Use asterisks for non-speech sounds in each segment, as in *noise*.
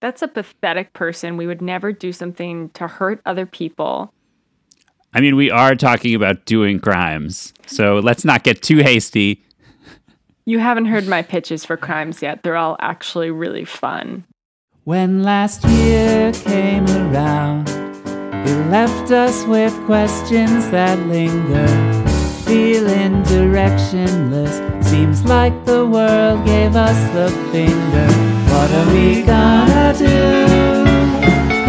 That's a pathetic person. We would never do something to hurt other people. I mean, we are talking about doing crimes, so let's not get too hasty. You haven't heard my pitches for crimes yet. They're all actually really fun. When last year came around, he left us with questions that linger. Feeling directionless, seems like the world gave us the finger. What are we gonna do?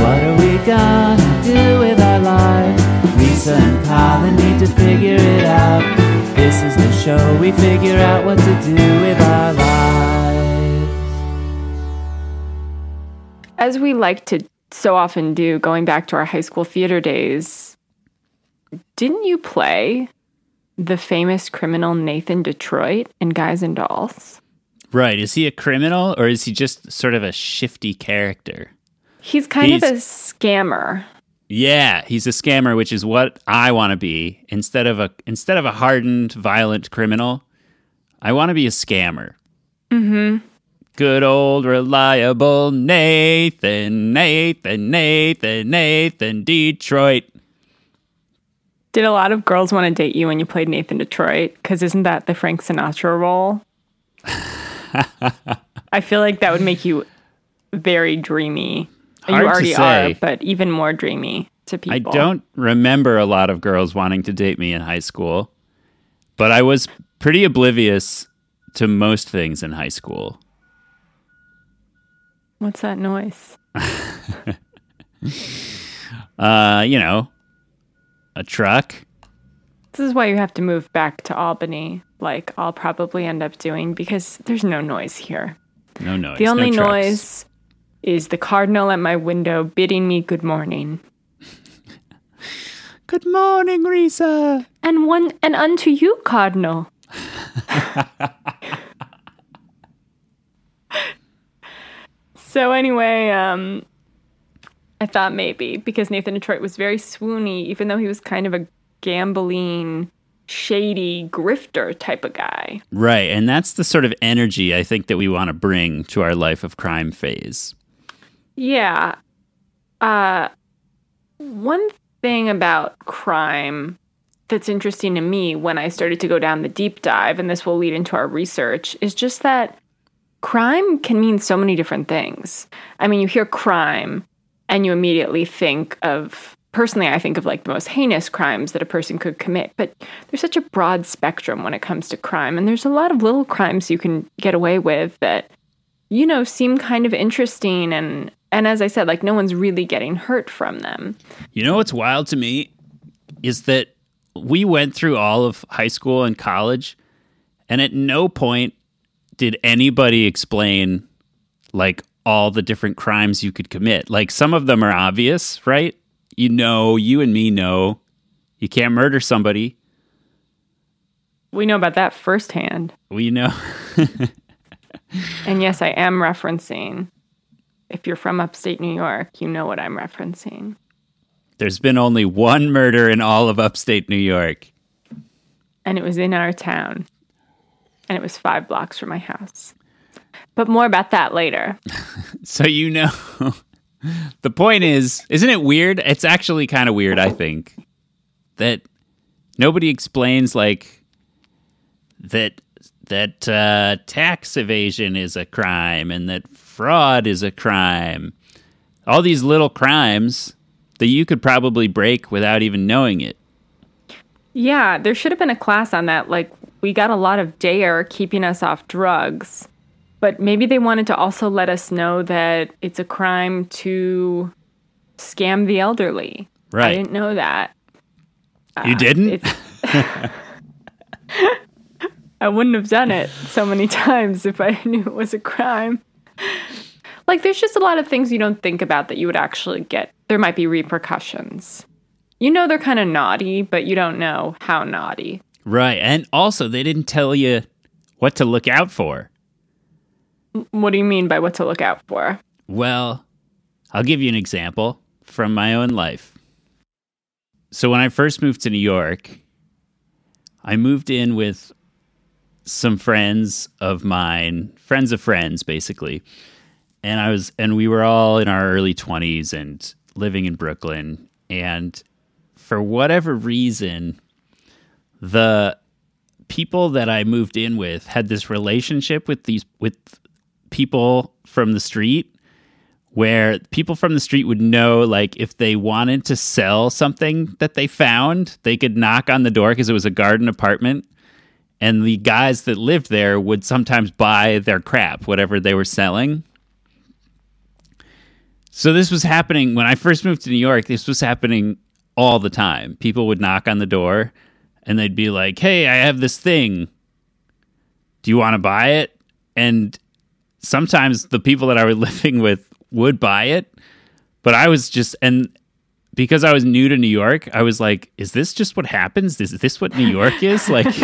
What are we gonna do with our lives? Risa and Colin need to figure it out. This is the show we figure out what to do with our lives. As we like to so often do, going back to our high school theater days, didn't you play the famous criminal Nathan Detroit in Guys and Dolls? Right. Is he a criminal or is he just sort of a shifty character? He's kind He's- of a scammer. Yeah, he's a scammer, which is what I want to be. Instead of a instead of a hardened, violent criminal, I want to be a scammer. Mm-hmm. Good old reliable Nathan, Nathan, Nathan, Nathan, Detroit. Did a lot of girls want to date you when you played Nathan Detroit? Because isn't that the Frank Sinatra role? *laughs* I feel like that would make you very dreamy. Hard you to already say. are, but even more dreamy to people. I don't remember a lot of girls wanting to date me in high school, but I was pretty oblivious to most things in high school. What's that noise? *laughs* Uh, you know, a truck. This is why you have to move back to Albany, like I'll probably end up doing, because there's no noise here. No noise. The only trucks. noise is the cardinal at my window bidding me good morning. *laughs* Good morning, Risa. And one and unto you, cardinal. *laughs* so anyway, um I thought maybe because Nathan Detroit was very swoony, even though he was kind of a gambling, shady grifter type of guy. Right, and that's the sort of energy I think that we want to bring to our life of crime phase. Yeah. Uh one thing about crime that's interesting to me when I started to go down the deep dive, and this will lead into our research, is just that crime can mean so many different things. I mean, you hear crime and you immediately think of personally I think of like the most heinous crimes that a person could commit, but there's such a broad spectrum when it comes to crime and there's a lot of little crimes you can get away with that you know seem kind of interesting and and as I said like no one's really getting hurt from them. You know what's wild to me is that we went through all of high school and college, and at no point did anybody explain like all the different crimes you could commit. Like some of them are obvious, right? You know, you and me know you can't murder somebody. We know about that firsthand. We know. *laughs* And yes, I am referencing if you're from upstate New York, you know what I'm referencing. There's been only one murder in all of upstate New York. and it was in our town and it was five blocks from my house but more about that later *laughs* So you know. *laughs* the point is, isn't it weird? It's actually kind of weird, I think, that nobody explains like that that uh, tax evasion is a crime and that fraud is a crime. All these little crimes that you could probably break without even knowing it. yeah there should have been a class on that like we got a lot of D.A.R.E. keeping us off drugs but maybe they wanted to also let us know that it's a crime to scam the elderly Right. i didn't know that you ah, didn't? *laughs* I wouldn't have done it so many *laughs* times if I knew it was a crime. Like, there's just a lot of things you don't think about that you would actually get. There might be repercussions. You know, they're kind of naughty, but you don't know how naughty. right. And also, they didn't tell you what to look out for. What do you mean by what to look out for? Well, I'll give you an example from my own life. So, when I first moved to New York, I moved in with some friends of mine, friends of friends, basically. and I was and we were all in our early 20s and living in Brooklyn and for whatever reason the people that I moved in with had this relationship with these with people from the street where people from the street would know like if they wanted to sell something that they found, they could knock on the door because it was a garden apartment. And the guys that lived there would sometimes buy their crap, whatever they were selling. So this was happening when I first moved to New York. This was happening all the time. People would knock on the door and they'd be like, "Hey, I have this thing. Do you want to buy it?" And sometimes the people that I was *laughs* living with would buy it, but I was just and because I was new to New York, I was like, "Is this just what happens? Is this what New York is like?" *laughs*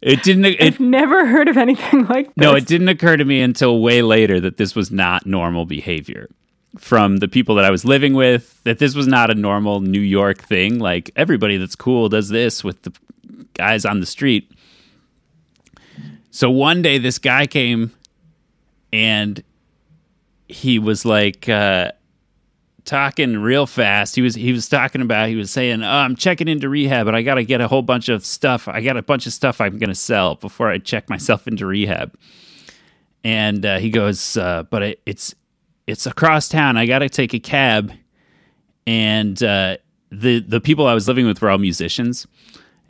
it didn't. It, I've never heard of anything *laughs* like this. no, it didn't occur to me until way later that this was not normal behavior from the people that I was living with. That this was not a normal New York thing. Like everybody that's cool does this with the guys on the street. So one day, this guy came and he was like uh, talking real fast. He was he was talking about he was saying, oh, "I'm checking into rehab, but I got to get a whole bunch of stuff. I got a bunch of stuff I'm going to sell before I check myself into rehab." And uh, he goes, uh, "But it, it's it's across town. I got to take a cab." And uh, the the people I was living with were all musicians,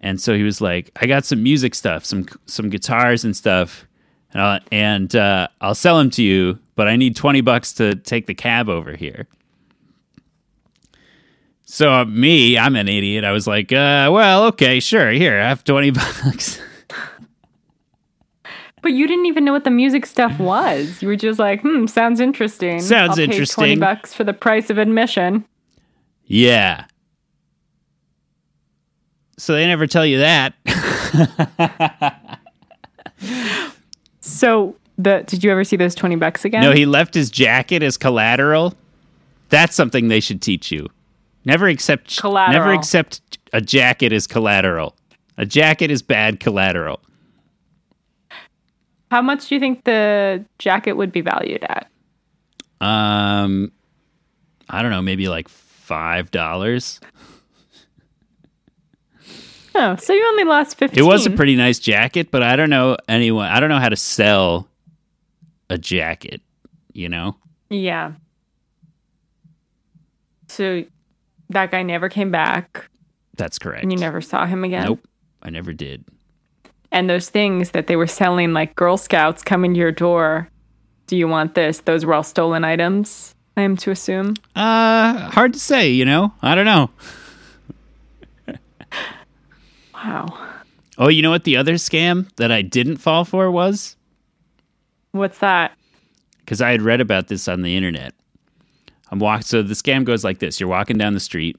and so he was like, "I got some music stuff, some some guitars and stuff." Uh, and uh, I'll sell them to you, but I need 20 bucks to take the cab over here. So, uh, me, I'm an idiot. I was like, uh, well, okay, sure, here, I have 20 *laughs* bucks. But you didn't even know what the music stuff was. You were just like, "Hmm, sounds interesting." Sounds I'll interesting. Twenty bucks for the price of admission. yeah. So they never tell you that. *laughs* So, the did you ever see those twenty bucks again? no, he left his jacket as collateral. That's something they should teach you. Never accept Collateral. never accept a jacket as collateral. A jacket is bad collateral. How much do you think the jacket would be valued at? Um, I don't know, maybe like five dollars. Oh, so you only lost fifteen. It was a pretty nice jacket, but I don't know anyone. I don't know how to sell a jacket. You know, Yeah. So that guy never came back, that's correct. and you never saw him again. Nope, I never did. And those things that they were selling, like Girl Scouts, coming to your door. Do you want this? Those were all stolen items. I am to assume. Uh, hard to say. You know, I don't know. Wow. Oh, you know what? The other scam that I didn't fall for was What's that? because I had read about this on the internet. I'm walking. So the scam goes like this: You're walking down the street,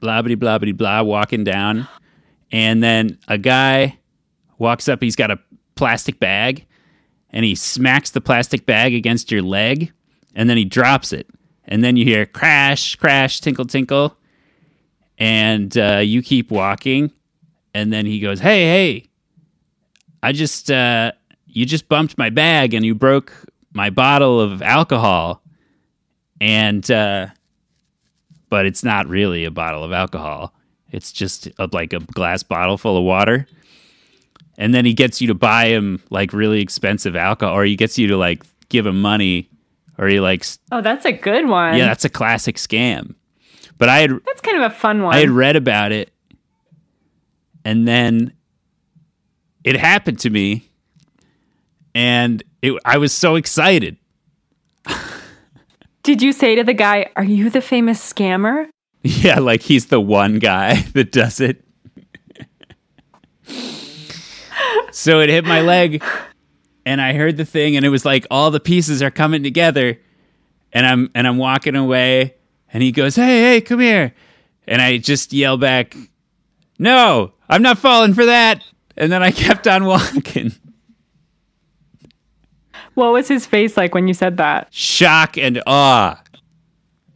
blah blah blah blah blah, walking down, and then a guy walks up. He's got a plastic bag, and he smacks the plastic bag against your leg, and then he drops it, and then you hear crash, crash, tinkle, tinkle, and uh, you keep walking, and then he goes, "Hey, hey, I just uh, you just bumped my bag and you broke my bottle of alcohol, and uh, but it's not really a bottle of alcohol. It's just a, like a glass bottle full of water." And then he gets you to buy him like really expensive alcohol, or he gets you to like give him money, or he likes Oh, that's a good one. yeah, that's a classic scam. But I had That's kind of a fun one. I had read about it, and then it happened to me, and it, I was so excited. Did you say to the guy, Are you the famous scammer? *laughs* Yeah, like he's the one guy *laughs* that does it. so it hit my leg, and I heard the thing, and it was like all the pieces are coming together, and I'm and I'm walking away, and he goes, "Hey, hey, come here," and I just yell back, "No, I'm not falling for that," and then I kept on *laughs* walking. What was his face like when you said that? Shock and awe.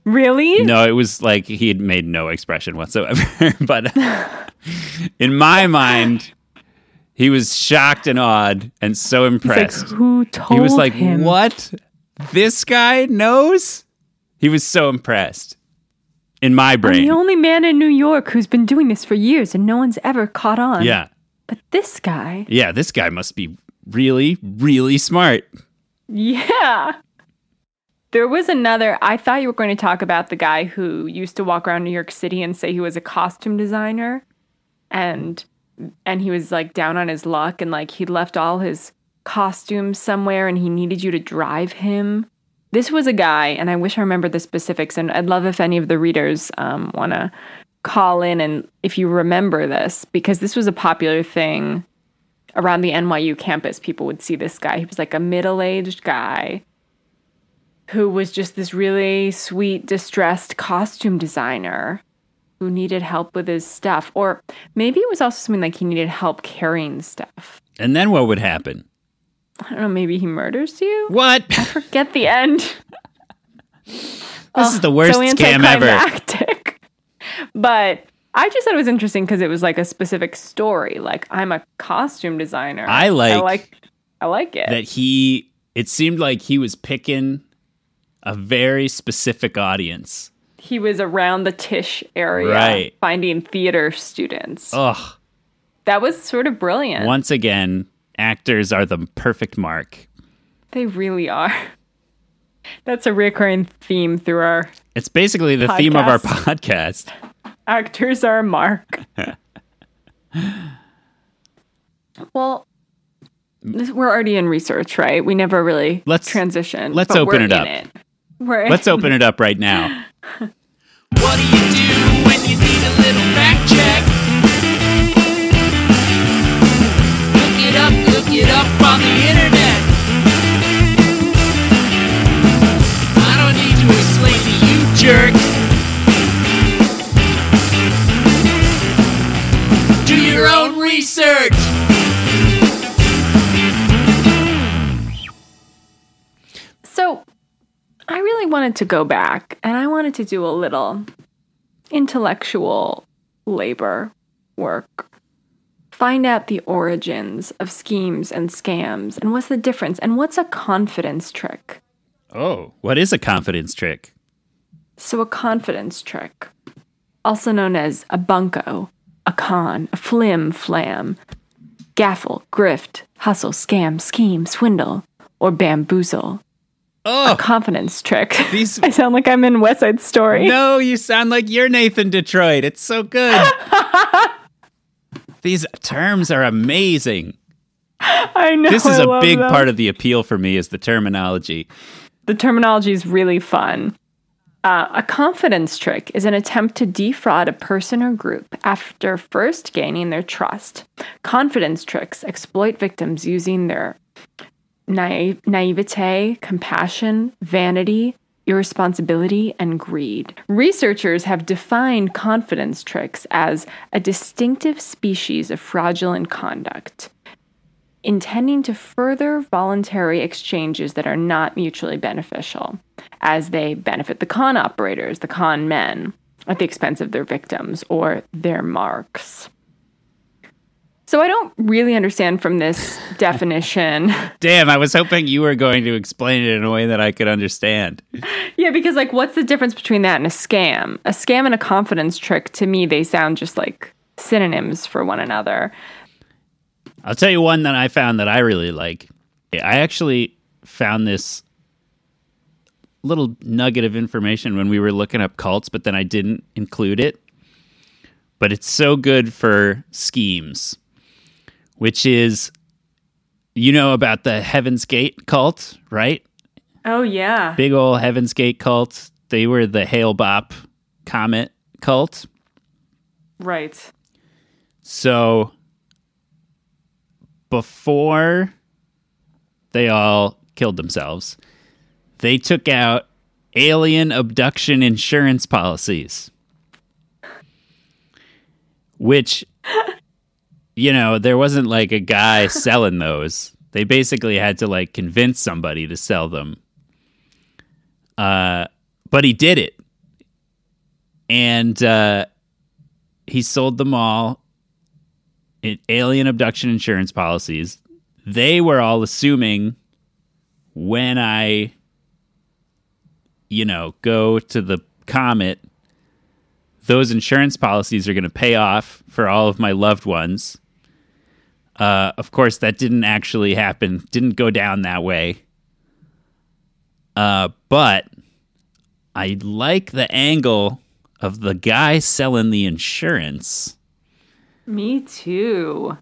Really? No, it was like he had made no expression whatsoever. *laughs* but *laughs* in my mind, He was shocked and awed and so He's like, impressed. who told he was like, him? "What? This guy knows?" He was so impressed. In my brain. I'm the only man in New York who's been doing this for years and no one's ever caught on. yeah. But this guy, Yeah, this guy must be really really smart. yeah. There was another, I thought you were going to talk about the guy who used to walk around New York City and say he was a costume designer and and he was like down on his luck and like he'd left all his costumes somewhere and he needed you to drive him. This was a guy, and I wish I remembered the specifics. And I'd love if any of the readers um, want to call in and if you remember this, because this was a popular thing around the NYU campus. People would see this guy. He was like a middle aged guy who was just this really sweet, distressed costume designer who needed help with his stuff. Or maybe it was also something like he needed help carrying stuff. And then what would happen? I don't know, maybe he murders you? What? I Forget the end. *laughs* This is the worst so scam ever. *laughs* but I just thought it was interesting because it was like a specific story. Like I'm a costume designer. I like- I like. I like it. That he it seemed like he was picking a very specific audience. he was around the Tisch area, Right. finding theater students. Ugh. That was sort of brilliant. Once again, actors are the perfect mark. They really are. That's a recurring theme through our It's basically the theme of our Podcast. podcast. actors are a mark. *laughs* well, this, we're already in research, right? We never really Let's- transition. let's but open we're it up. It. Let's open *laughs* it up right now. What do you do when you need a little fact check? Wanted to go back and I wanted to do a little intellectual labor work. Find out the origins of schemes and scams and what's the difference and what's a confidence trick. Oh, what is a confidence trick? So, a confidence trick, also known as a bunco, a con, a flim flam, gaffle, grift, hustle, scam, scheme, swindle, or bamboozle. Oh, Confidence trick. These- *laughs* I sound like I'm in West Side Story. no, you sound like you're Nathan Detroit. It's so good. *laughs* These terms are amazing. I know. This is I a big them. part of the appeal for me is the terminology. the terminology is really fun. Uh, a confidence trick is an attempt to defraud a person or group after first gaining their trust. Confidence tricks exploit victims using their naive, naivete, compassion, vanity, irresponsibility, and greed. Researchers have defined confidence tricks as a distinctive species of fraudulent conduct intending to further voluntary exchanges that are not mutually beneficial, as they benefit the con operators, the con men, at the expense of their victims or their marks. So I don't really understand from this *laughs* definition. Damn, I was hoping you were going to explain it in a way that I could understand. yeah, because like what's the difference between that and a scam? A scam and a confidence trick to me they sound just like synonyms for one another. I'll tell you one that I found that I really like. I actually found this little nugget of information when we were looking up cults, but then I didn't include it. But it's so good for schemes, which is, you know, about the Heaven's Gate cult, right? Oh yeah. Big old Heaven's Gate cult. They were the Hale-Bopp Comet cult. Right. So before they all killed themselves, they took out alien abduction insurance policies. Which, *laughs* you know, there wasn't like a guy selling those. They basically had to like convince somebody to sell them. Uh, but he did it. And uh, he sold them all i- alien abduction insurance policies. They were all assuming when I, you know, go to the comet, those insurance policies are going to pay off for all of my loved ones. Uh, of course, that didn't actually happen, didn't go down that way. Uh, but I like the angle of the guy selling the insurance Me too.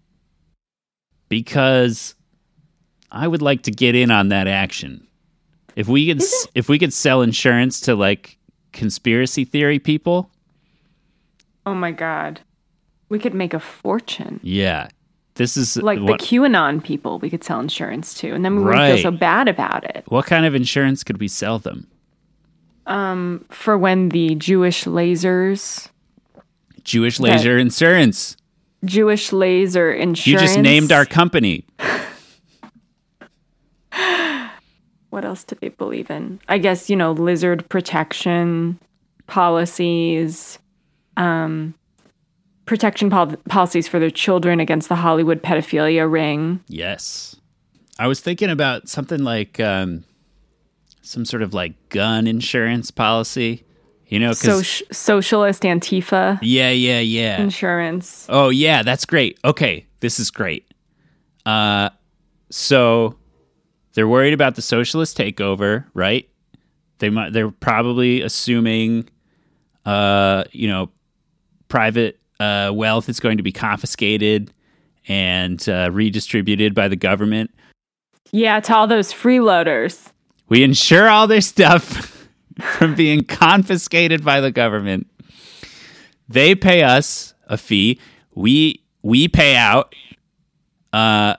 because I would like to get in on that action. If we could, if we could sell insurance to like conspiracy theory people, Oh my god. We could make a fortune. yeah, this is Like what, the QAnon people, we could sell insurance to, and then we wouldn't feel so bad about it. what kind of insurance could we sell them? Um, for when the Jewish lasers, Jewish laser insurance. Jewish laser insurance. You just named our company. *laughs* What else do they believe in? I guess, you know, lizard protection policies, um, protection pol- policies for their children against the Hollywood pedophilia ring. Yes. I was thinking about something like um, some sort of like gun insurance policy. You know, Soc- socialist Antifa yeah, yeah, yeah. insurance. Oh yeah, that's great. Okay, this is great. Uh, so they're worried about the socialist takeover, right? They might. They're probably assuming, uh, you know, private uh, wealth is going to be confiscated and uh, redistributed by the government. Yeah, to all those freeloaders. We insure all their stuff *laughs* from being confiscated by the government. They pay us a fee. We we pay out uh,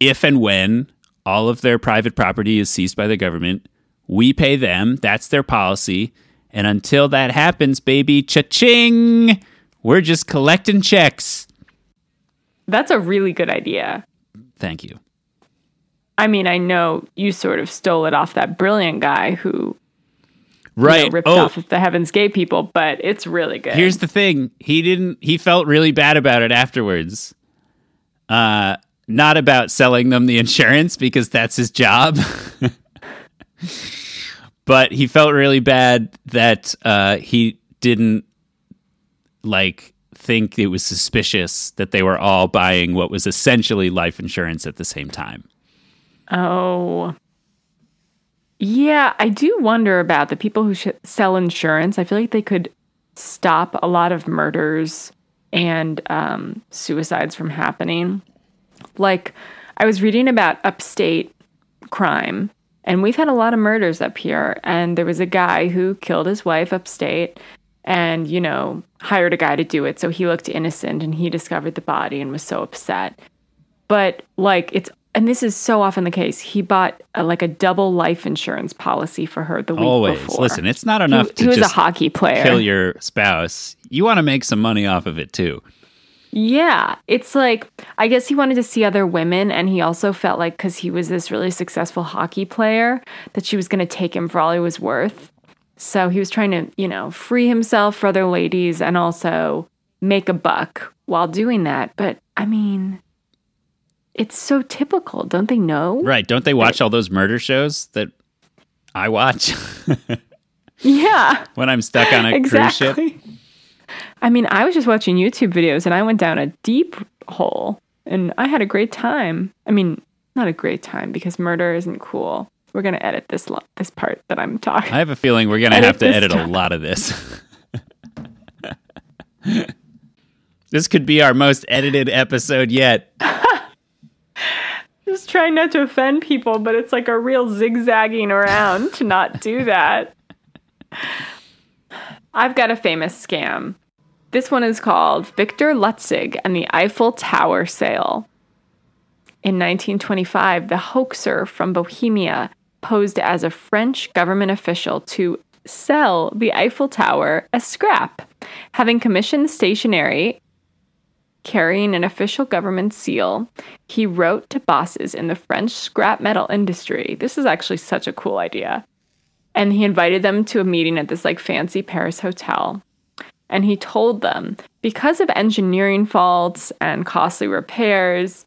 if and when all of their private property is seized by the government. We pay them. That's their policy. And until that happens, baby, cha-ching! We're just collecting checks. That's a really good idea. Thank you. I mean, I know you sort of stole it off that brilliant guy who you Right. know, ripped oh, off the Heaven's Gate people, but it's really good. Here's the thing. He didn't he felt really bad about it afterwards. Uh not about selling them the insurance because that's his job. *laughs* but he felt really bad that uh he didn't like think it was suspicious that they were all buying what was essentially life insurance at the same time. Oh. Yeah, I do wonder about the people who sh- sell insurance. I feel like they could stop a lot of murders and um, suicides from happening. Like, I was reading about upstate crime, and we've had a lot of murders up here. And there was a guy who killed his wife upstate and, you know, hired a guy to do it. So he looked innocent and he discovered the body and was so upset but like it's and this is so often the case he bought a, like a double life insurance policy for her the week Always. before Listen, it's not enough he to was just a hockey player kill your spouse. You want to make some money off of it too. yeah it's like i guess he wanted to see other women and he also felt like because he was this really successful hockey player that she was going to take him for all he was worth so he was trying to you know free himself for other ladies and also make a buck while doing that but i mean it's so typical don't they know Right. Don't they watch all those murder shows that I watch *laughs* yeah *laughs* when I'm stuck on a cruise ship? I mean, I was just watching YouTube videos and I went down a deep hole and I had a great time. I mean, not a great time because murder isn't cool. We're going to edit this lo- this part that I'm talking. I have a feeling we're going to Edit have to edit a lot of this. *laughs* this could be our most edited episode yet. *laughs* just trying not to offend people, but it's like a real zigzagging around to not do that. *laughs* I've got a famous scam. This one is called Victor Lustig and the Eiffel Tower Sale. In 1925, the hoaxer from Bohemia posed as a French government official to sell the Eiffel Tower as scrap, having commissioned stationery carrying an official government seal, he wrote to bosses in the French scrap metal industry. This is actually such a cool idea. And he invited them to a meeting at this like fancy Paris hotel. And he told them because of engineering faults and costly repairs,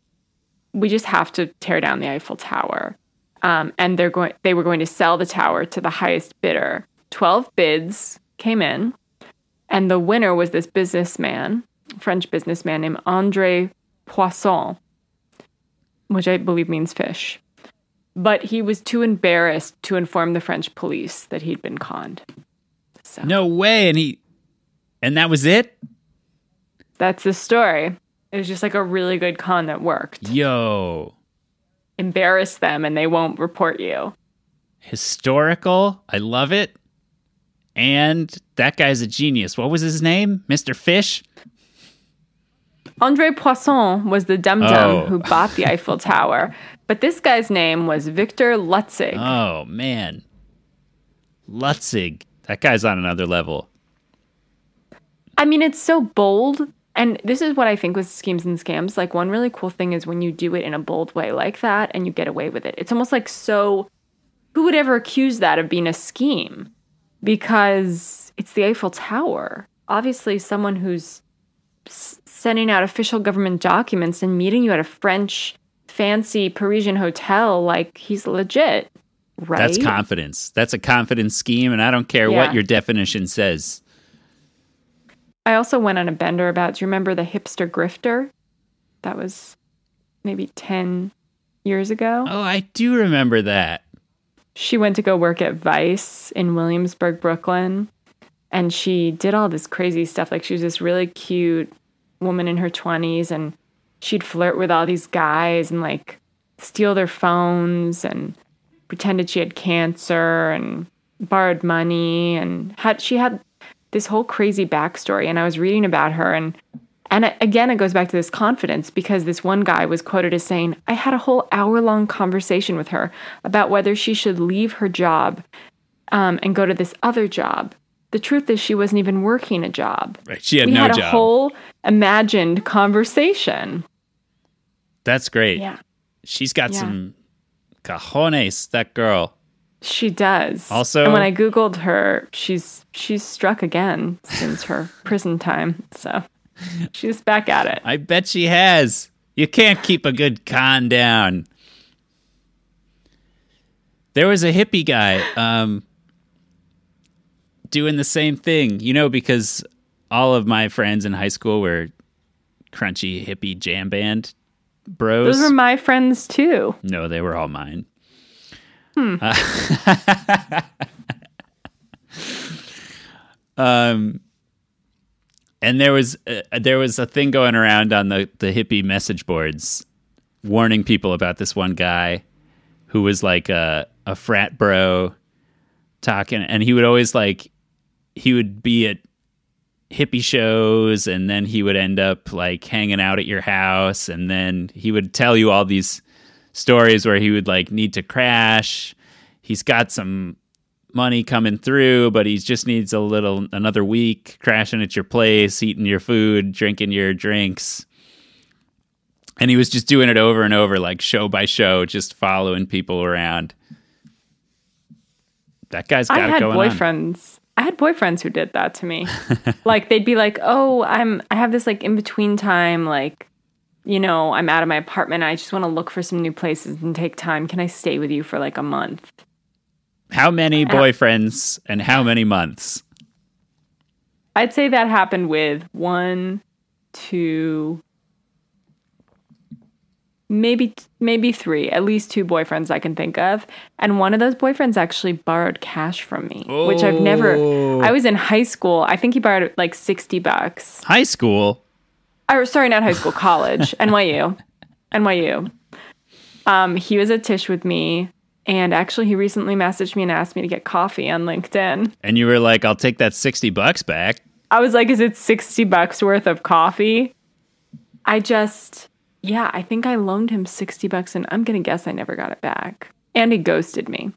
we just have to tear down the Eiffel Tower. Um, and they're going they were going to sell the tower to the highest bidder. 12 bids came in, and the winner was this businessman, French businessman named Andre Poisson, which I believe means fish. But he was too embarrassed to inform the French police that he'd been conned. So No way. And he, and that was it? that's the story. It was just like a really good con that worked. Yo. Embarrass them and they won't report you. Historical. I love it. And that guy's a genius. What was his name? Mr. Fish? Andre Poisson was the dum dum Oh. who bought the Eiffel Tower, but this guy's name was Victor Lustig. Oh, man. Lustig. That guy's on another level. I mean, it's so bold. And this is what I think with schemes and scams. Like, one really cool thing is when you do it in a bold way like that and you get away with it. It's almost like so. Who would ever accuse that of being a scheme? Because it's the Eiffel Tower. Obviously, someone who's sending out official government documents and meeting you at a French fancy Parisian hotel, like, he's legit, right? That's confidence. That's a confidence scheme, and I don't care Yeah. what your definition says. I also went on a bender about, do you remember the hipster grifter? That was maybe 10 years ago. Oh, I do remember that. She went to go work at Vice in Williamsburg, Brooklyn. And she did all this crazy stuff. Like she was this really cute woman in her 20s and she'd flirt with all these guys and like steal their phones and pretended she had cancer and borrowed money and had she had this whole crazy backstory and I was reading about her and and again it goes back to this confidence because this one guy was quoted as saying I had a whole hour long conversation with her about whether she should leave her job um, and go to this other job. The truth is she wasn't even working a job. Right. She had we no had a job. whole imagined conversation. That's great. Yeah, She's got Yeah. some cajones, that girl. She does. Also- and when I googled her, she's she's struck again since her *laughs* prison time. So she's back at it. I bet she has. You can't keep a good con down. There was a hippie guy um, doing the same thing, you know, because all of my friends in high school were crunchy hippie jam band bros. Those were my friends too. no, they were all mine. *laughs* um, and there was uh, there was a thing going around on the the hippie message boards, warning people about this one guy who was like a a frat bro talking, and he would always like he would be at hippie shows and then he would end up like hanging out at your house and then he would tell you all these stories where he would like need to crash he's got some money coming through but he just needs a little another week crashing at your place eating your food drinking your drinks and he was just doing it over and over like show by show just following people around that guy's got I had going on boyfriends. I had boyfriends who did that to me. *laughs* like they'd be like, "Oh, I'm I have this like in between time like you know, I'm out of my apartment. I just want to look for some new places and take time. Can I stay with you for like a month?" how many boyfriends and how many months I'd say that happened with one, two, maybe maybe three, at least two boyfriends I can think of. And one of those boyfriends actually borrowed cash from me, which I've never. Oh. I was in high school. I think he borrowed like sixty bucks. high school Or sorry, not high school, college, *laughs* NYU, NYU. Um, he was at Tisch with me. And actually, he recently messaged me and asked me to get coffee on LinkedIn. and you were like i'll take that 60 bucks back I was like, is it 60 bucks worth of coffee? I just, yeah, I think I loaned him 60 bucks and I'm going to guess I never got it back. And he ghosted me.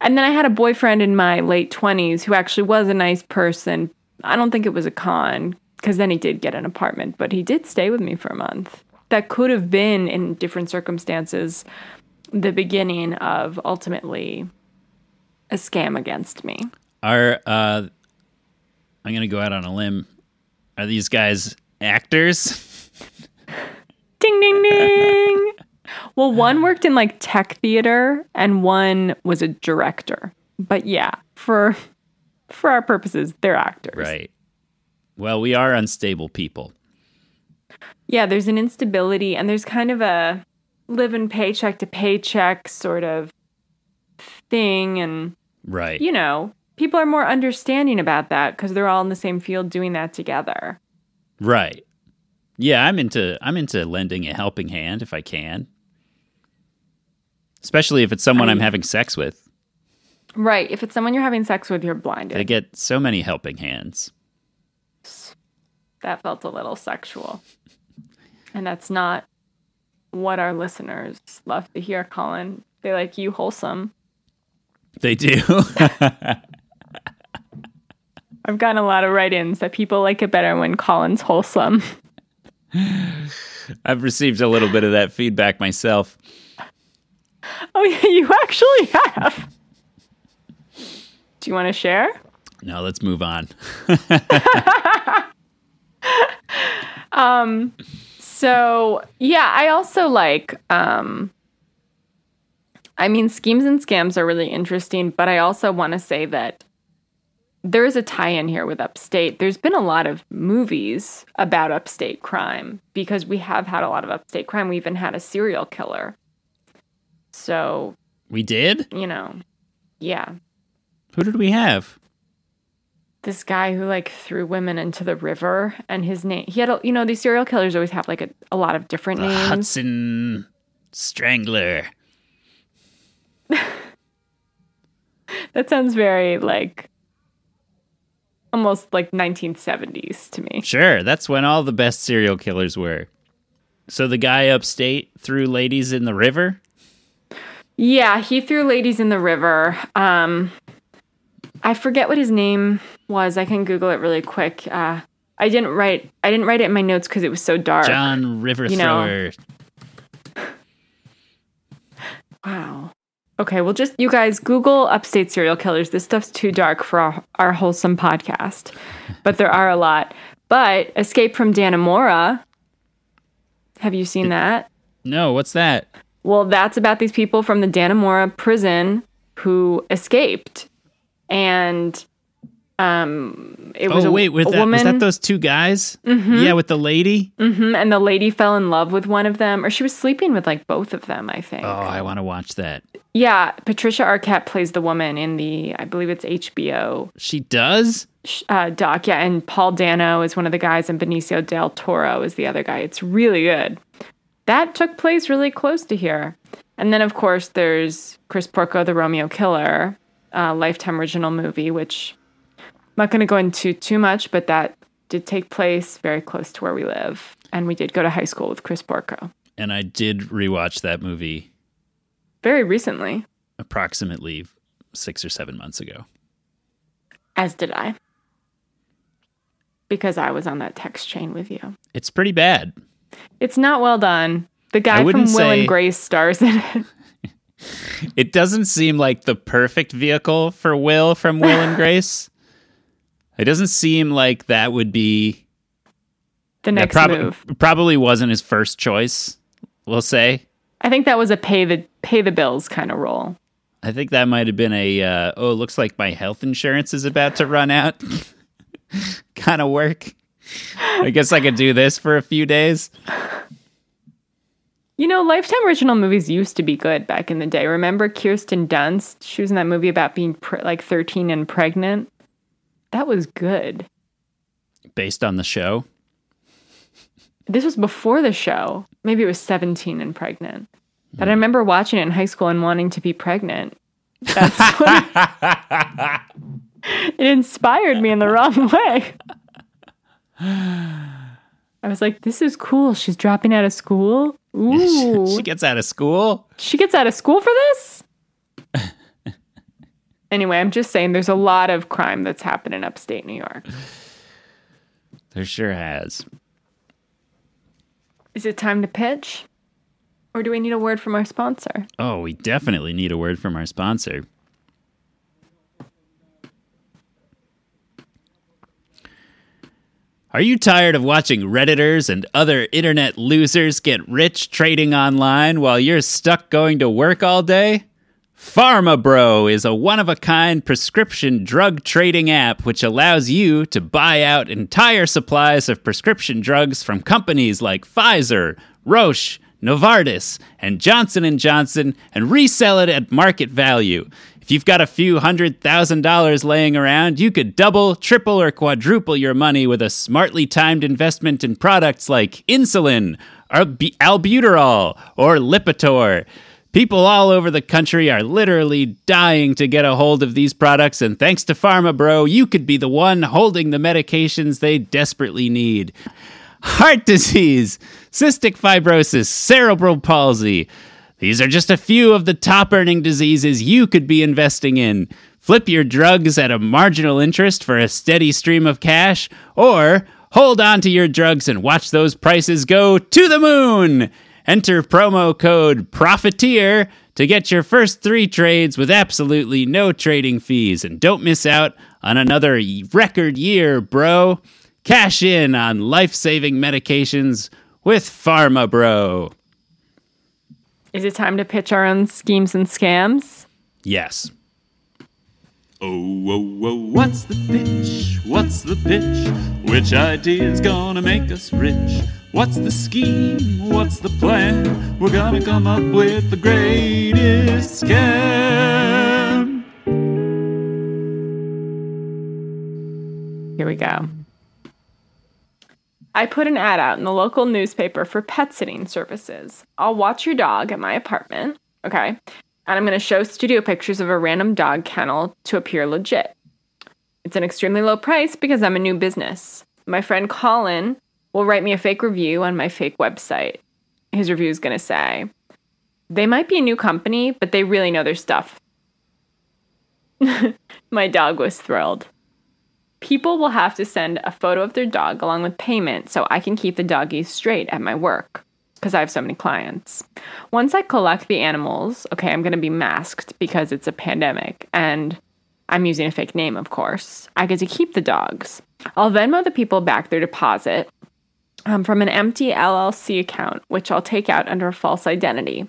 And then I had a boyfriend in my late 20s who actually was a nice person. I don't think it was a con because then he did get an apartment, but he did stay with me for a month. That could have been, in different circumstances, the beginning of ultimately a scam against me. are uh I'm gonna go out on a limb. Are these guys actors? *laughs* Ding ding ding. well, one worked in like tech theater and one was a director. But yeah, for for our purposes, they're actors. Right. Well, we are unstable people. Yeah, there's an instability and there's kind of a living paycheck to paycheck sort of thing and Right. you know, people are more understanding about that because they're all in the same field doing that together. Right. Yeah, I'm into I'm into lending a helping hand if I can. Especially if it's someone I'm having sex with. Right. If it's someone you're having sex with, you're blinded. I get so many helping hands. That felt a little sexual. And that's not what our listeners love to hear, Colin. They like you wholesome. They do. *laughs* I've gotten a lot of write ins that people like it better when Colin's wholesome. *laughs* I've received a little bit of that feedback myself. Oh, yeah, you actually have. Do you want to share? No, let's move on. *laughs* *laughs* So yeah, I also like um I mean schemes and scams are really interesting, but I also want to say that there is a tie-in here with upstate. There's been a lot of movies about upstate crime because we have had a lot of upstate crime. We even had a serial killer. So, We did? you know, yeah. Who did we have? This guy who like threw women into the river and his name he had a, you know these serial killers always have like a, a lot of different The names. Hudson Strangler. *laughs* That sounds very like almost like 1970s to me. Sure, that's when all the best serial killers were. So the guy upstate threw ladies in the river? Yeah, he threw ladies in the river. Um I forget what his name was. I can google it really quick. Uh I didn't write I didn't write it in my notes cuz it was so dark. John River You know. Thrower. *sighs* Wow. Okay, well just you guys Google upstate serial killers. This stuff's too dark for our, our wholesome podcast. But there are a lot. But Escape from Dannemora. Have you seen that? No, what's that? Well, that's about these people from the Dannemora prison who escaped. And um it was oh a, wait, with a that woman was that those two guys? Yeah, with the lady. Mhm, and the lady fell in love with one of them or she was sleeping with like both of them, I think. Oh, I want to watch that. Yeah, Patricia Arquette plays the woman in the I believe it's HBO She does. uh, doc. Yeah, and Paul Dano is one of the guys, and Benicio del Toro is the other guy. It's really good. That took place really close to here. And then, of course, there's Chris Porco, the Romeo Killer, uh, Lifetime original movie, which not going to go into too much, but that did take place very close to where we live. And we did go to high school with Chris Porco And I did rewatch that movie very recently, approximately six or seven months ago. as did I, because I was on that text chain with you. It's pretty bad. It's not well done. The guy from Will say- and Grace stars in it. *laughs* It doesn't seem like the perfect vehicle for Will from Will and *laughs* Grace. It doesn't seem like that would be The next prob- move. probably wasn't his first choice. We'll say. I think that was a pay the pay the bills kind of role. I think that might have been a uh, oh, looks like my health insurance is about to run out *laughs* kind of work. I guess I could do this for a few days. You know, Lifetime original movies used to be good back in the day. Remember Kirsten Dunst? She was in that movie about being pre- like 13 and pregnant. That was good. Based on the show. This was before the show. Maybe it was 17 and pregnant. But I hmm. remember watching it in high school and wanting to be pregnant. That's what *laughs* it inspired me in the wrong way. I was like, this is cool. She's dropping out of school. *laughs* Ooh. she gets out of school. She gets out of school for this? Anyway, I'm just saying there's a lot of crime that's happened in upstate New York. There sure has. Is it time to pitch? Or do we need a word from our sponsor? Oh, we definitely need a word from our sponsor. Are you tired of watching Redditors and other internet losers get rich trading online while you're stuck going to work all day? PharmaBro is a one of a kind prescription drug trading app which allows you to buy out entire supplies of prescription drugs from companies like Pfizer, Roche, Novartis, and Johnson & Johnson and resell it at market value. If you've got a few hundred thousand dollars laying around, you could double, triple, or quadruple your money with a smartly timed investment in products like insulin, albuterol, or Lipitor. People all over the country are literally dying to get a hold of these products, and thanks to Pharma Bro, you could be the one holding the medications they desperately need. Heart disease, cystic fibrosis, cerebral palsy. These are just a few of the top earning diseases you could be investing in. Flip your drugs at a marginal interest for a steady stream of cash, or hold on to your drugs and watch those prices go to the moon. Enter promo code PROFITEER to get your first three trades with absolutely no trading fees. And don't miss out on another record year, bro. Cash in on life saving medications with Pharma Bro. Is it time to pitch our own schemes and scams? Yes. Oh, oh, oh, what's the pitch? What's the pitch? Which idea's gonna make us rich? What's the scheme? What's the plan? We're gonna come up with the greatest scam. Here we go. I put an ad out in the local newspaper for pet sitting services. I'll watch your dog at my apartment, okay? And I'm to show studio pictures of a random dog kennel to appear legit. It's an extremely low price because I'm a new business. My friend Colin will write me a fake review on my fake website. His review is going to say, They might be a new company, but they really know their stuff. *laughs* my dog was thrilled. People will have to send a photo of their dog along with payment so I can keep the doggies straight at my work because I have so many clients. Once I collect the animals, okay, I'm going to be masked because it's a pandemic and I'm using a fake name, of course. I get to keep the dogs. I'll Venmo the people back their deposit um, from an empty LLC account, which I'll take out under a false identity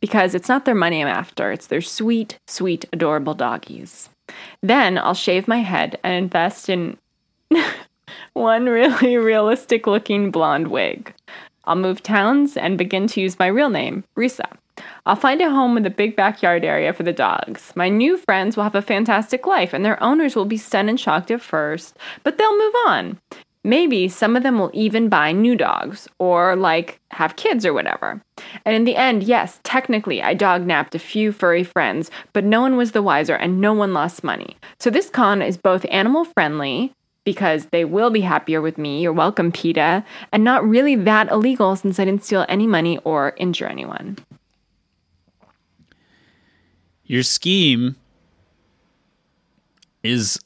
because it's not their money I'm after, it's their sweet, sweet, adorable doggies. Then I'll shave my head and invest in *laughs* one really realistic looking blonde wig. I'll move towns and begin to use my real name, Risa. I'll find a home with a big backyard area for the dogs. My new friends will have a fantastic life, and their owners will be stunned and shocked at first, but they'll move on. Maybe some of them will even buy new dogs or like have kids or whatever. And in the end, yes, technically I dog napped a few furry friends, but no one was the wiser and no one lost money. So this con is both animal friendly because they will be happier with me. You're welcome, PETA, and not really that illegal since I didn't steal any money or injure anyone. Your scheme is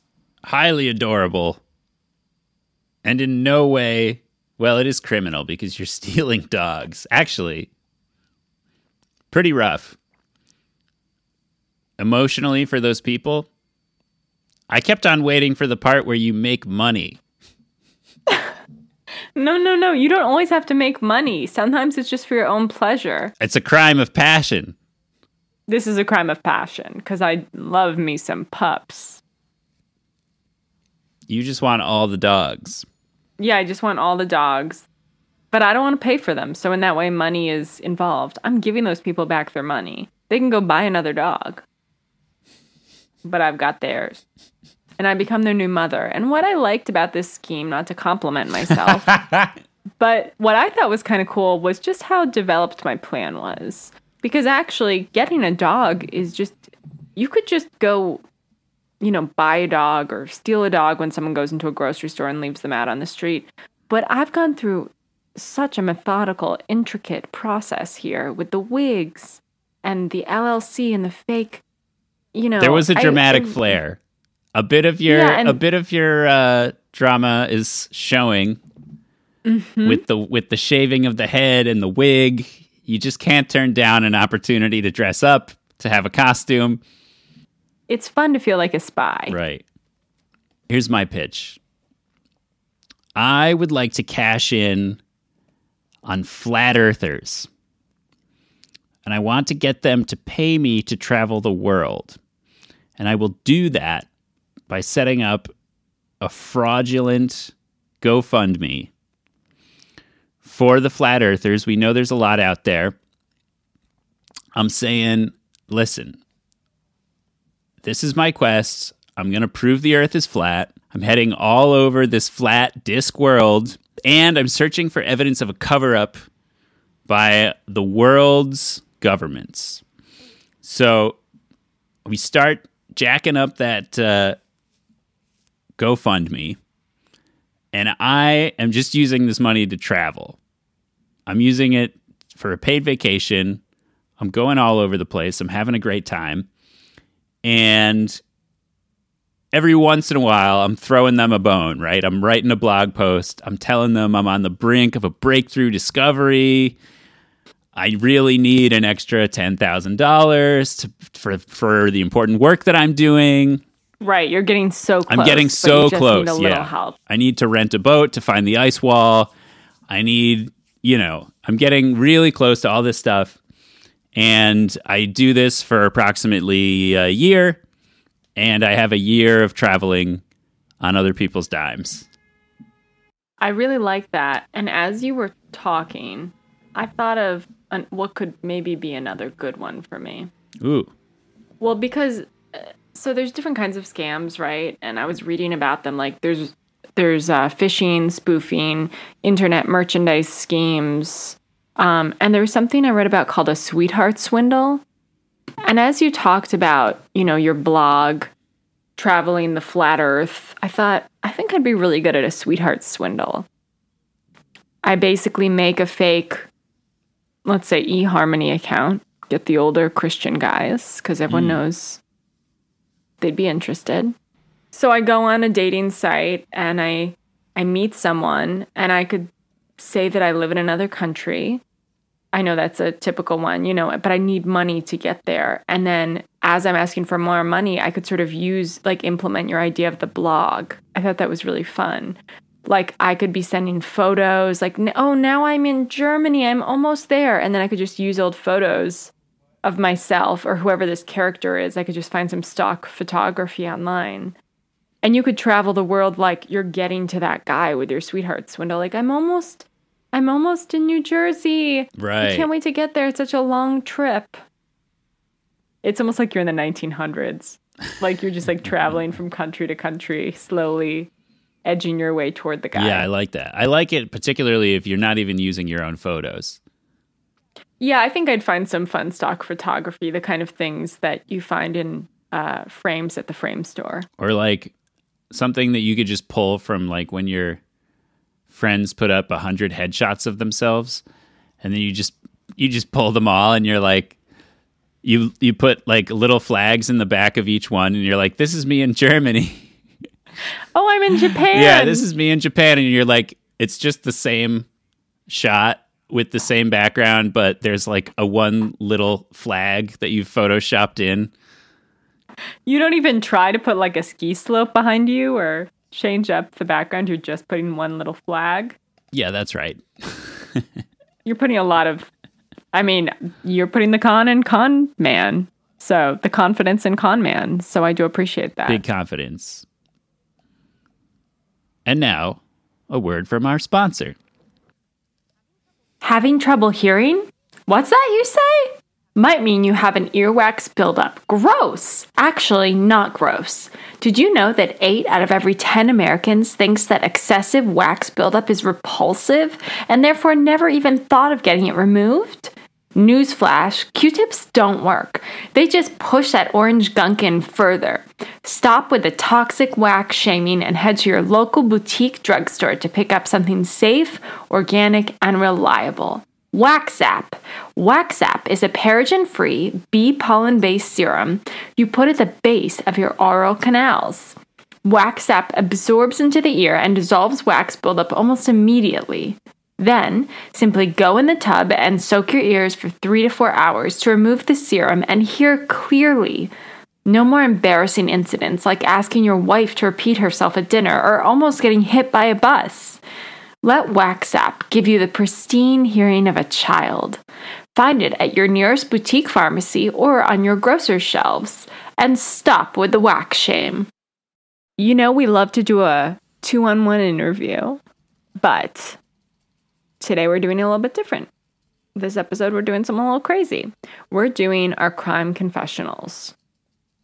highly adorable and in no way, well, it is criminal because you're *laughs* stealing dogs. Actually, pretty rough. Emotionally, for those people, I kept on waiting for the part where you make money. No, no, no. You don't always have to make money. Sometimes it's just for your own pleasure. It's a crime of passion. This is a crime of passion because I love me some pups. You just want all the dogs. Yeah, I just want all the dogs, but I don't want to pay for them. So in that way, money is involved. I'm giving those people back their money. They can go buy another dog, but I've got theirs. And I become their new mother. And what I liked about this scheme, not to compliment myself, *laughs* but what I thought was kind of cool was just how developed my plan was. Because actually, getting a dog is just, you could just go you know, buy a dog or steal a dog when someone goes into a grocery store and leaves them out on the street. But I've gone through such a methodical, intricate process here with the wigs and the LLC and the fake. You know, There was a dramatic I- flair. A bit of your Yeah, and- a bit of your uh, drama is showing Mm-hmm. with the with the shaving of the head and the wig. You just can't turn down an opportunity to dress up, to have a costume. It's fun to feel like a spy. Right. Here's my pitch. I would like to cash in on flat earthers. And I want to get them to pay me to travel the world. And I will do that by setting up a fraudulent GoFundMe for the flat earthers. We know there's a lot out there. I'm saying, listen, this is my quest. I'm going to prove the earth is flat. I'm heading all over this flat disk world, and I'm searching for evidence of a cover up by the world's governments. So we start jacking up that uh, GoFundMe, and I am just using this money to travel. I'm using it for a paid vacation. I'm going all over the place. I'm having a great time. And every once in a while, I'm throwing them a bone, right? I'm writing a blog post. I'm telling them I'm on the brink of a breakthrough discovery. I really need an extra $10,000 for, for the important work that I'm doing. Right, you're getting so close. I'm getting so close. Need a little yeah. help. I need to rent a boat to find the ice wall. I need, you know, I'm getting really close to all this stuff. And I do this for approximately a year. And I have a year of traveling on other people's dimes. I really like that. And as you were talking, I thought of an, what could maybe be another good one for me. Ooh. Well, because so there's different kinds of scams, right? And I was reading about them. Like there's there's uh, phishing, spoofing, internet merchandise schemes, um, and there was something I read about called a sweetheart swindle. And as you talked about, you know, your blog, traveling the flat Earth, I thought I think I'd be really good at a sweetheart swindle. I basically make a fake, let's say, eHarmony account, get the older Christian guys, because everyone knows they'd be interested. So I go on a dating site and I I meet someone and I could say that I live in another country. I know that's a typical one, you know, but I need money to get there. And then as I'm asking for more money, I could sort of use like implement your idea of the blog. I thought that was really fun. Like I could be sending photos like oh now I'm in Germany, I'm almost there and then I could just use old photos of myself or whoever this character is. I could just find some stock photography online. And you could travel the world like you're getting to that guy with your sweetheart swindle. Like, I'm almost, I'm almost in New Jersey. Right. I can't wait to get there. It's such a long trip. It's almost like you're in the 1900s. Like you're just like traveling from country to country, slowly edging your way toward the guy. Yeah, I like that. I like it particularly if you're not even using your own photos. Yeah, I think I'd find some fun stock photography, the kind of things that you find in uh, frames at the frame store. Or like something that you could just pull from like when your friends put up a hundred headshots of themselves and then you just you just pull them all and you're like you you put like little flags in the back of each one and you're like this is me in Germany. Oh, I'm in *laughs* Japan. yeah, this is me in Japan and you're like it's just the same shot with the same background but there's like a one little flag that you've photoshopped in. You don't even try to put like a ski slope behind you or change up the background. You're just putting one little flag. Yeah, that's right. *laughs* You're putting a lot of, I mean, you're putting the con in con man. So the confidence in con man. So I do appreciate that. Big confidence. And now, a word from our sponsor. Having trouble hearing? What's that you say? Might mean you have an earwax buildup. Gross! Actually, not gross. Did you know that 8 out of every 10 Americans thinks that excessive wax buildup is repulsive and therefore never even thought of getting it removed? Newsflash Q tips don't work. They just push that orange gunk in further. Stop with the toxic wax shaming and head to your local boutique drugstore to pick up something safe, organic, and reliable. Waxap. Waxap is a paraben free, bee pollen based serum you put at the base of your aural canals. Waxap absorbs into the ear and dissolves wax buildup almost immediately. Then, simply go in the tub and soak your ears for three to four hours to remove the serum and hear clearly. No more embarrassing incidents like asking your wife to repeat herself at dinner or almost getting hit by a bus. Let WaxSap give you the pristine hearing of a child. Find it at your nearest boutique pharmacy or on your grocer's shelves. And stop with the wax shame. You know, we love to do a two on one interview, but today we're doing a little bit different. This episode, we're doing something a little crazy. We're doing our crime confessionals.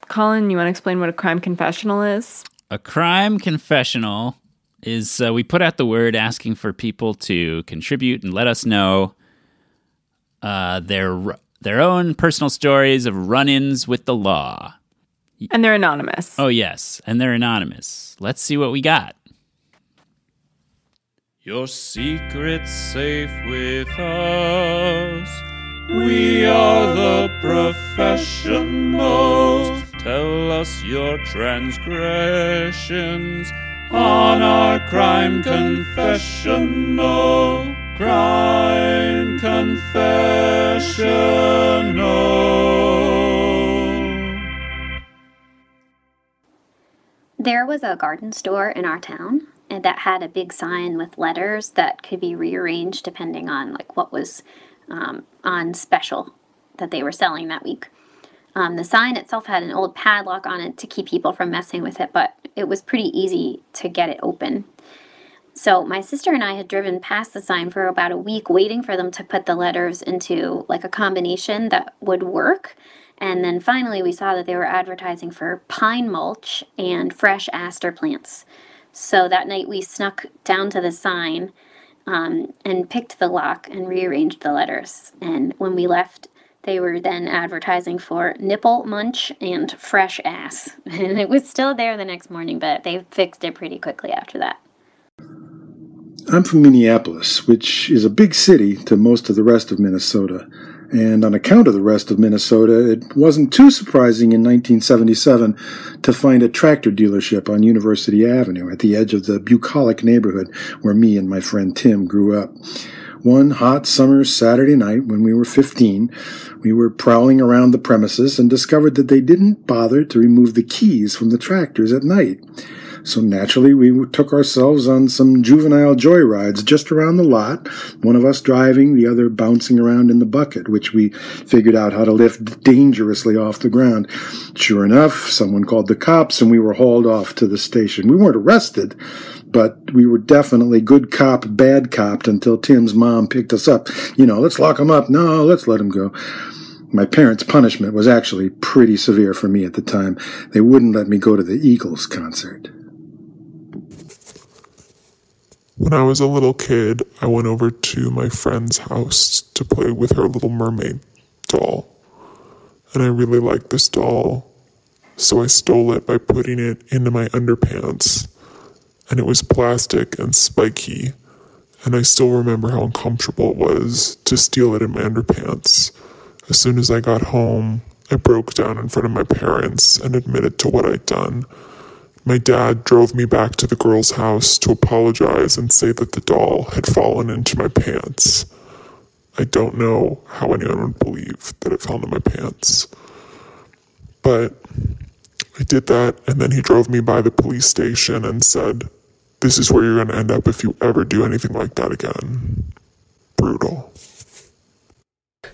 Colin, you want to explain what a crime confessional is? A crime confessional is uh, we put out the word asking for people to contribute and let us know uh, their their own personal stories of run-ins with the law. And they're anonymous. Oh yes, and they're anonymous. Let's see what we got. Your secret's safe with us. We are the professionals. Tell us your transgressions on our crime confessional. Crime confessional. There was a garden store in our town and that had a big sign with letters that could be rearranged depending on like what was um, on special that they were selling that week. Um, the sign itself had an old padlock on it to keep people from messing with it, but it was pretty easy to get it open. So my sister and I had driven past the sign for about a week, waiting for them to put the letters into like a combination that would work. And then finally, we saw that they were advertising for pine mulch and fresh aster plants. So that night, we snuck down to the sign um, and picked the lock and rearranged the letters. And when we left, they were then advertising for nipple munch and fresh ass. *laughs* And it was still there the next morning, but they fixed it pretty quickly after that. I'm from Minneapolis, which is a big city to most of the rest of Minnesota. And on account of the rest of Minnesota, it wasn't too surprising in 1977 to find a tractor dealership on University Avenue at the edge of the bucolic neighborhood where me and my friend Tim grew up. One hot summer Saturday night when we were 15, we were prowling around the premises and discovered that they didn't bother to remove the keys from the tractors at night. So naturally, we took ourselves on some juvenile joyrides just around the lot, one of us driving, the other bouncing around in the bucket, which we figured out how to lift dangerously off the ground. Sure enough, someone called the cops and we were hauled off to the station. We weren't arrested, but we were definitely good cop, bad cop until Tim's mom picked us up. You know, let's lock him up. No, let's let him go. My parents' punishment was actually pretty severe for me at the time. They wouldn't let me go to the Eagles concert. When I was a little kid, I went over to my friend's house to play with her Little Mermaid doll. And I really liked this doll, so I stole it by putting it into my underpants. And it was plastic and spiky, and I still remember how uncomfortable it was to steal it in my underpants. As soon as I got home, I broke down in front of my parents and admitted to what I'd done. My dad drove me back to the girl's house to apologize and say that the doll had fallen into my pants. I don't know how anyone would believe that it fell into my pants. But I did that, and then he drove me by the police station and said, This is where you're going to end up if you ever do anything like that again. Brutal.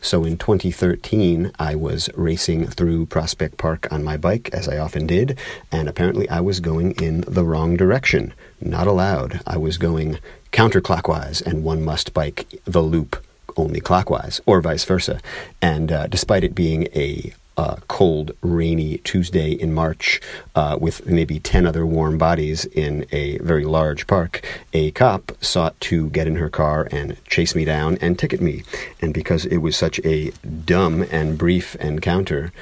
So in 2013, I was racing through Prospect Park on my bike, as I often did, and apparently I was going in the wrong direction. Not allowed. I was going counterclockwise, and one must bike the loop only clockwise, or vice versa. And uh, despite it being a uh, cold, rainy Tuesday in March uh, with maybe 10 other warm bodies in a very large park, a cop sought to get in her car and chase me down and ticket me. And because it was such a dumb and brief encounter,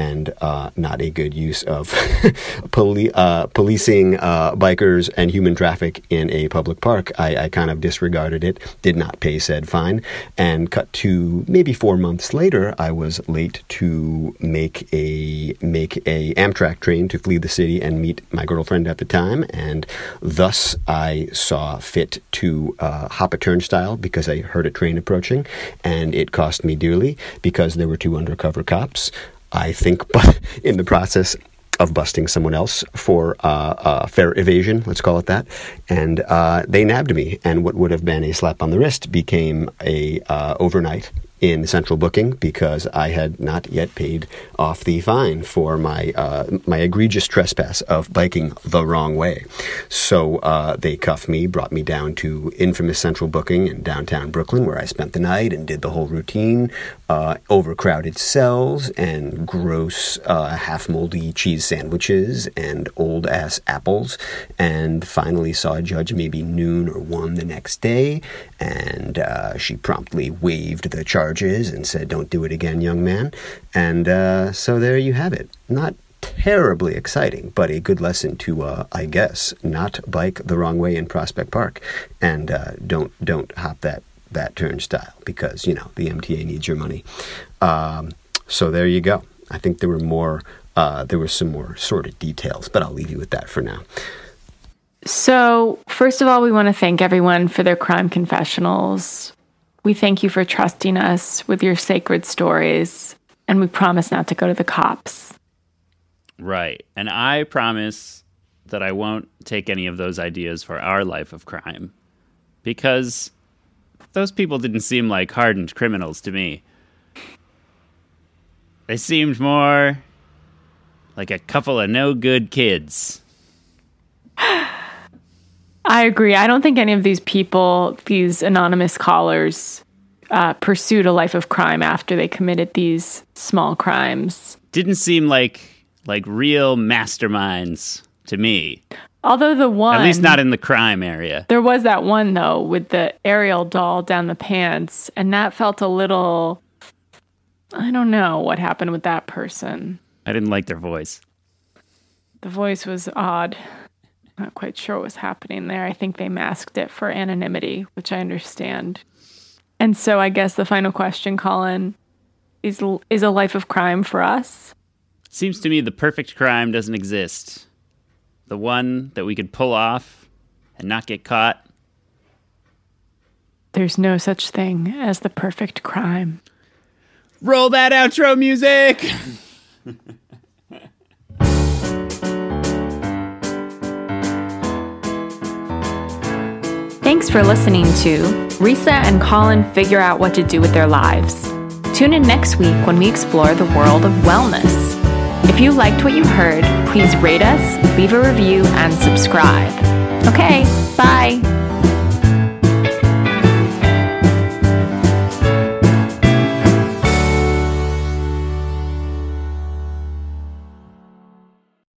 and uh, not a good use of *laughs* poli- uh, policing uh, bikers and human traffic in a public park. I, I, kind of disregarded it, did not pay said fine, and cut to maybe four months later, I was late to make a make a Amtrak train to flee the city and meet my girlfriend at the time, and thus I saw fit to uh, hop a turnstile because I heard a train approaching, and it cost me dearly because there were two undercover cops. I think, *laughs* but in the process of busting someone else for uh, uh, fare evasion, let's call it that. And uh, they nabbed me, and what would have been a slap on the wrist became a uh, overnight in central booking because I had not yet paid off the fine for my uh, my egregious trespass of biking the wrong way. So uh, they cuffed me, brought me down to infamous central booking in downtown Brooklyn, where I spent the night and did the whole routine. Uh, overcrowded cells and gross uh, half moldy cheese sandwiches and old ass apples, and finally saw a judge maybe noon or one the next day, and uh, she promptly waived the charges and said, "Don't do it again, young man." And uh, so there you have it. Not terribly exciting, but a good lesson to, uh, I guess, not bike the wrong way in Prospect Park, and uh, don't don't hop that that turnstile because you know the MTA needs your money. Um, so there you go. I think there were more. Uh, there were some more sort of details, but I'll leave you with that for now. So, first of all, we want to thank everyone for their crime confessionals. We thank you for trusting us with your sacred stories, and we promise not to go to the cops. Right. And I promise that I won't take any of those ideas for our life of crime because those people didn't seem like hardened criminals to me. They seemed more like a couple of no good kids. *laughs* I agree. I don't think any of these people, these anonymous callers, uh, pursued a life of crime after they committed these small crimes. Didn't seem like like real masterminds to me. Although the one, At least not in the crime area. there was that one though with the Ariel doll down the pants, and that felt a little. I don't know what happened with that person. I didn't like their voice. The voice was odd. Not quite sure what was happening there. I think they masked it for anonymity, which I understand. And so I guess the final question, Colin, is is a life of crime for us? Seems to me the perfect crime doesn't exist. The one that we could pull off and not get caught. There's no such thing as the perfect crime. Roll that outro music! *laughs* Thanks for listening to Risa and Colin figure out what to do with their lives. Tune in next week when we explore the world of wellness. If you liked what you heard, please rate us, leave a review, and subscribe. Okay, bye.